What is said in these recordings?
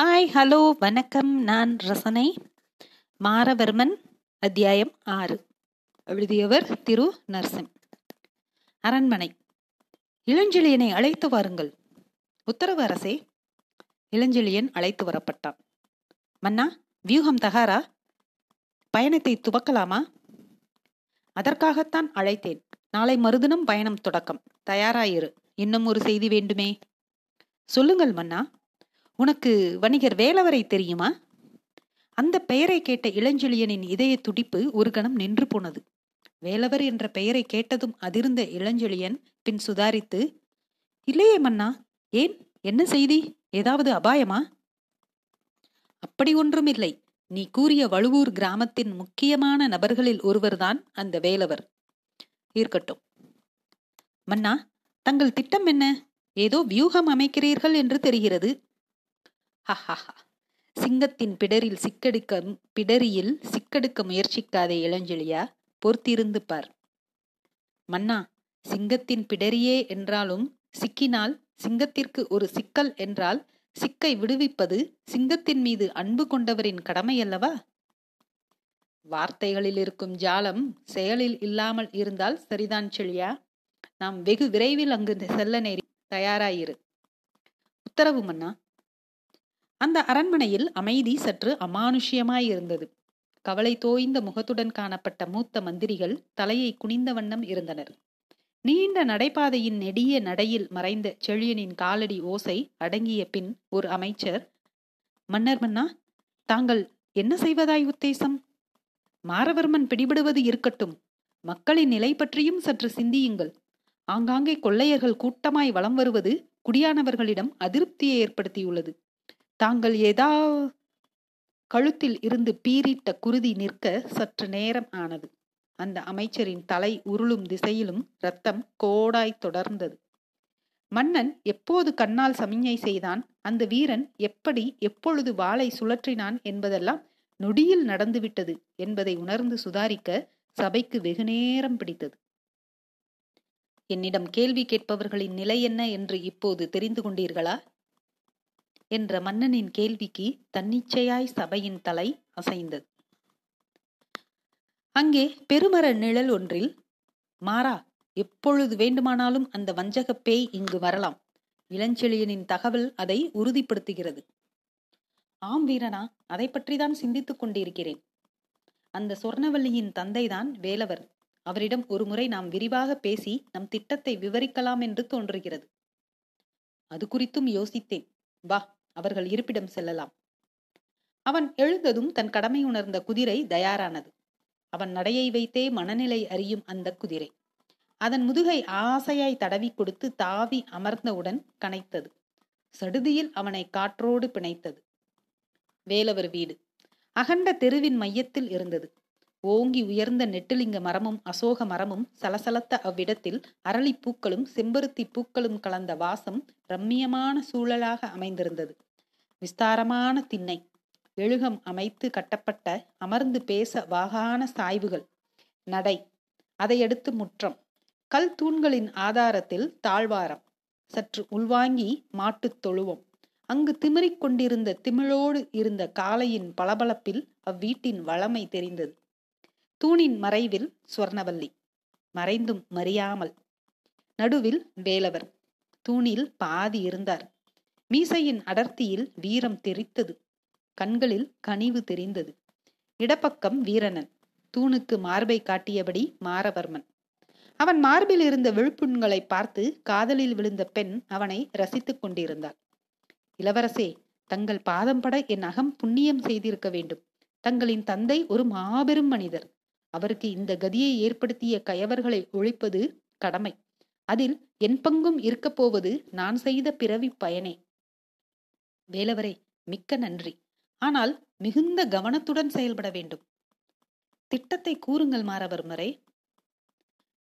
Hi hello வணக்கம். நான் ரசனை. மாரவர்மன் அத்தியாயம் ஆறு. எழுதியவர் திரு நர்சன் அரண்மனை. இளஞ்செழியனை அழைத்து வாருங்கள். உத்தரவு அரசே. இளஞ்செழியன் அழைத்து வரப்பட்டான். மன்னா வியூகம் தகாரா? பயணத்தை துவக்கலாமா? அதற்காகத்தான் அழைத்தேன். நாளை மறுதினம் பயணம் தொடக்கம். தயாராயிரு. இன்னும் ஒரு செய்தி வேண்டுமே. சொல்லுங்கள் மன்னா. உனக்கு வணிகர் வேலவரை தெரியுமா? அந்த பெயரை கேட்ட இளஞ்செழியனின் இதய துடிப்பு ஒரு கணம் நின்று போனது. வேலவர் என்ற பெயரை கேட்டதும் அதிர்ந்த இளஞ்செழியன் பின் சுதாரித்து இல்லையே மன்னா ஏன்? என்ன செய்தி? ஏதாவது அபாயமா? அப்படி ஒன்றும் இல்லை நீ கூறிய வழுவூர் கிராமத்தின் முக்கியமான நபர்களில் ஒருவர்தான் அந்த வேலவர். இருக்கட்டும். மன்னா தங்கள் திட்டம் என்ன? ஏதோ வியூகம் அமைக்கிறீர்கள் என்று தெரிகிறது. சிங்கத்தின் பிடரில் சிக்கெடுக்க பிடரியில் சிக்கெடுக்க முயற்சிக்காதே இளஞ்செழியா பொறுத்திருந்து பார். மன்னா சிங்கத்தின் பிடரியே என்றாலும் சிக்கினால் சிங்கத்திற்கு ஒரு சிக்கல் என்றால் சிக்கை விடுவிப்பது சிங்கத்தின் மீது அன்பு கொண்டவரின் கடமையல்லவா? வார்த்தைகளில் இருக்கும் ஜாலம் செயலில் இல்லாமல் இருந்தால் சரிதான் செழியா? நாம் வெகு விரைவில் அங்கு செல்ல நேரி தயாராயிரு. உத்தரவு மன்னா அந்த அரண்மனையில் அமைதி சற்று அமானுஷ்யமாயிருந்தது. கவலை தோய்ந்த முகத்துடன் காணப்பட்ட மூத்த மந்திரிகள் தலையை குனிந்த வண்ணம் இருந்தனர். நீண்ட நடைபாதையின் நெடிய நடையில் மறைந்த செழியனின் காலடி ஓசை அடங்கிய பின் ஒரு அமைச்சர் மன்னர் மன்னா தாங்கள் என்ன செய்வதாய் உத்தேசம்? மாரவர்மன் பிடிபடுவது இருக்கட்டும். மக்களின் நிலை பற்றியும் சற்று சிந்தியுங்கள். ஆங்காங்கே கொள்ளையர்கள் கூட்டமாய் வலம் வருவது குடியானவர்களிடம் அதிருப்தியை ஏற்படுத்தியுள்ளது. தாங்கள் ஏதா கழுத்தில் இருந்து பீறிட்ட குருதி நிற்க சற்று நேரம் ஆனது. அந்த அமைச்சரின் தலை உருளும் திசையிலும் ரத்தம் கோடாய் தொடர்ந்தது. மன்னன் எப்போது கண்ணால் சமிஞை செய்தான்? அந்த வீரன் எப்படி எப்பொழுது வாளை சுழற்றினான் என்பதெல்லாம் நொடியில் நடந்துவிட்டது என்பதை உணர்ந்து சுதாரிக்க சபைக்கு வெகு நேரம் பிடித்தது. என்னிடம் கேள்வி கேட்பவர்களின் நிலை என்ன என்று இப்போது தெரிந்து கொண்டீர்களா? என்ற மன்னனின் கேள்விக்கு தன்னிச்சையாய் சபையின் தலை அசைந்தது. அங்கே பெருமர நிழல் ஒன்றில் மாறா எப்பொழுது வேண்டுமானாலும் அந்த வஞ்சக பேய் இங்கு வரலாம் இளஞ்செழியனின் தகவல் அதை உறுதிப்படுத்துகிறது. ஆம் வீரனா அதை பற்றிதான் சிந்தித்துக் கொண்டிருக்கிறேன். அந்த சொர்ணவல்லியின் தந்தைதான் வேலவர். அவரிடம் ஒருமுறை நாம் விரிவாக பேசி நம் திட்டத்தை விவரிக்கலாம் என்று தோன்றுகிறது. அது குறித்தும் யோசித்தேன். வா அவர்கள் இருப்பிடம் செல்லலாம். அவன் எழுந்ததும் தன் கடமை உணர்ந்த குதிரை தயாரானது. அவன் நடையை வைத்தே மனநிலை அறியும் அந்த குதிரை. அதன் முதுகை ஆசையாய் தடவி கொடுத்து தாவி அமர்ந்தவுடன் கனைத்தது. சடுதியில் அவனை காற்றோடு பிணைத்தது. வேலவர் வீடு. அகண்ட தெருவின் மையத்தில் இருந்தது. ஓங்கி உயர்ந்த நெட்டிலிங்க மரமும் அசோக மரமும் சலசலத்த அவ்விடத்தில் அரளி பூக்களும் செம்பருத்தி பூக்களும் கலந்த வாசம் ரம்மியமான சூழலாக அமைந்திருந்தது. விஸ்தாரமான திண்ணை. எழுகம் அமைத்து கட்டப்பட்ட அமர்ந்து பேச வாகான சாய்வுகள். நடை. அதையடுத்து முற்றம். கல் தூண்களின் ஆதாரத்தில் தாழ்வாரம். சற்று உள்வாங்கி மாட்டுத் தொழுவம். அங்கு திமிரிக் கொண்டிருந்த திமிழோடு இருந்த காளையின் பளபளப்பில் அவ்வீட்டின் வளமை தெரிந்தது. தூணின் மறைவில் சுவர்ணவல்லி மறைந்தும் மறியாமல். நடுவில் வேலவர். தூணில் பாதி இருந்தார். மீசையின் அடர்த்தியில் வீரம் தெரித்தது. கண்களில் கனிவு தெரிந்தது. இடப்பக்கம் வீரனன். தூணுக்கு மார்பை காட்டியபடி மாரவர்மன். அவன் மார்பில் இருந்த விழுப்புண்களை பார்த்து காதலில் விழுந்த பெண் அவனை ரசித்துக் கொண்டிருந்தாள். இளவரசே தங்கள் பாதம் பட என் அகம் புண்ணியம் செய்திருக்க வேண்டும். தங்களின் தந்தை ஒரு மாபெரும் மனிதர். அவருக்கு இந்த கதியை ஏற்படுத்திய கயவர்களை ஒழிப்பது கடமை. அதில் என் பங்கும் இருக்கப் போவது நான் செய்த பிறவி பயனே. வேலவரே மிக்க நன்றி. ஆனால் மிகுந்த கவனத்துடன் செயல்பட வேண்டும். திட்டத்தை கூறுங்கள் மாரவர்மரே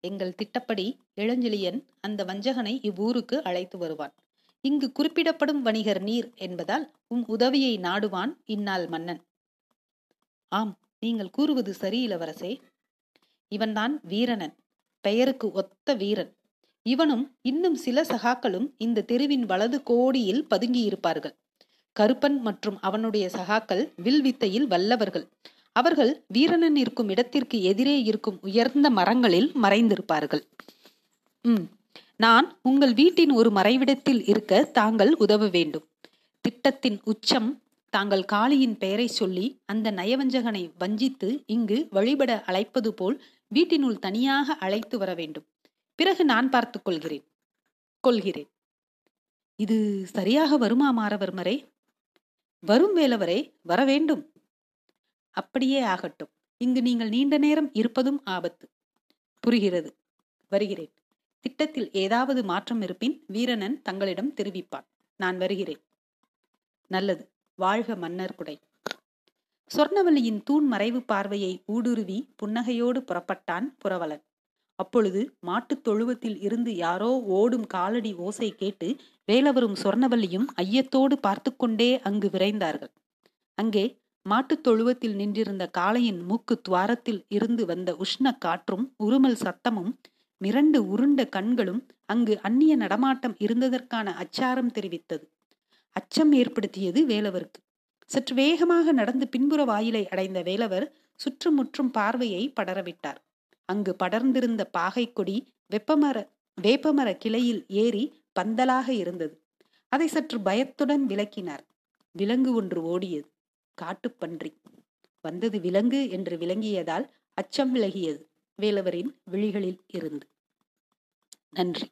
எங்கள் திட்டப்படி இளஞ்செழியன் அந்த வஞ்சகனை இவ்வூருக்கு அழைத்து வருவான். இங்கு குறிப்பிடப்படும் வணிகர் நீர் என்பதால் உம் உதவியை நாடுவான் இந்நாள் மன்னன். ஆம் நீங்கள் கூறுவது சரி இளவரசே. இவன்தான் வீரனன் பெயருக்கு ஒத்த வீரன். இவனும் இன்னும் சில சகாக்களும் இந்த தெருவின் வலது கோடியில் பதுங்கியிருப்பார்கள். கருப்பன் மற்றும் அவனுடைய சகாக்கள் வில் வித்தையில் வல்லவர்கள். அவர்கள் வீரனன் இருக்கும் இடத்திற்கு எதிரே இருக்கும் உயர்ந்த மரங்களில் மறைந்திருப்பார்கள். உம் நான் உங்கள் வீட்டின் ஒரு மறைவிடத்தில் இருக்க தாங்கள் உதவ வேண்டும். திட்டத்தின் உச்சம் தாங்கள் காளியின் பெயரை சொல்லி அந்த நயவஞ்சகனை வஞ்சித்து இங்கு வழிபட அழைப்பது போல் வீட்டினுள் தனியாக அழைத்து வர வேண்டும். பிறகு நான் பார்த்துக் கொள்கிறேன். கொள்கிறேன். இது சரியாக வருமா மாறவர்மரே? வரும் வேலவரே வரவேண்டும். அப்படியே ஆகட்டும். இங்கு நீங்கள் நீண்ட நேரம் இருப்பதும் ஆபத்து. புரிகிறது. வருகிறேன். திட்டத்தில் ஏதாவது மாற்றம் இருப்பின் வீரனன் தங்களிடம் தெரிவிப்பான். நான் வருகிறேன். நல்லது. வாழ்க மன்னர் குடை. சொர்ணவல்லியின் தூண் மறைவு பார்வையை ஊடுருவி புன்னகையோடு புறப்பட்டான் புறவலன் அப்பொழுது மாட்டுத் தொழுவத்தில் இருந்து யாரோ ஓடும் காலடி ஓசை கேட்டு வேலவரும் சொர்ணவல்லியும் ஐயத்தோடு பார்த்து கொண்டே அங்கு விரைந்தார்கள். அங்கே மாட்டுத் தொழுவத்தில் நின்றிருந்த காளையின் மூக்கு துவாரத்தில் இருந்து வந்த உஷ்ண காற்றும் உருமல் சத்தமும் மிரண்டு உருண்ட கண்களும் அங்கு அந்நிய நடமாட்டம் இருந்ததற்கான அச்சாரம் தெரிவித்தது. அச்சம் ஏற்படுத்தியது வேலவருக்கு. சற்று வேகமாக நடந்து பின்புற வாயிலை அடைந்த வேலவர் சுற்றுமுற்றும் பார்வையை படரவிட்டார். அங்கு படர்ந்திருந்த பாகை கொடி வெப்பமர வேப்பமர கிளையில் ஏறி பந்தலாக இருந்தது. அதை சற்று பயத்துடன் விளக்கினார். விலங்கு ஒன்று ஓடியது. காட்டுப்பன்றி. வந்தது விலங்கு என்று விளங்கியதால் அச்சம் விலகியது. வேலவரின் விழிகளில் இருந்து நன்றி.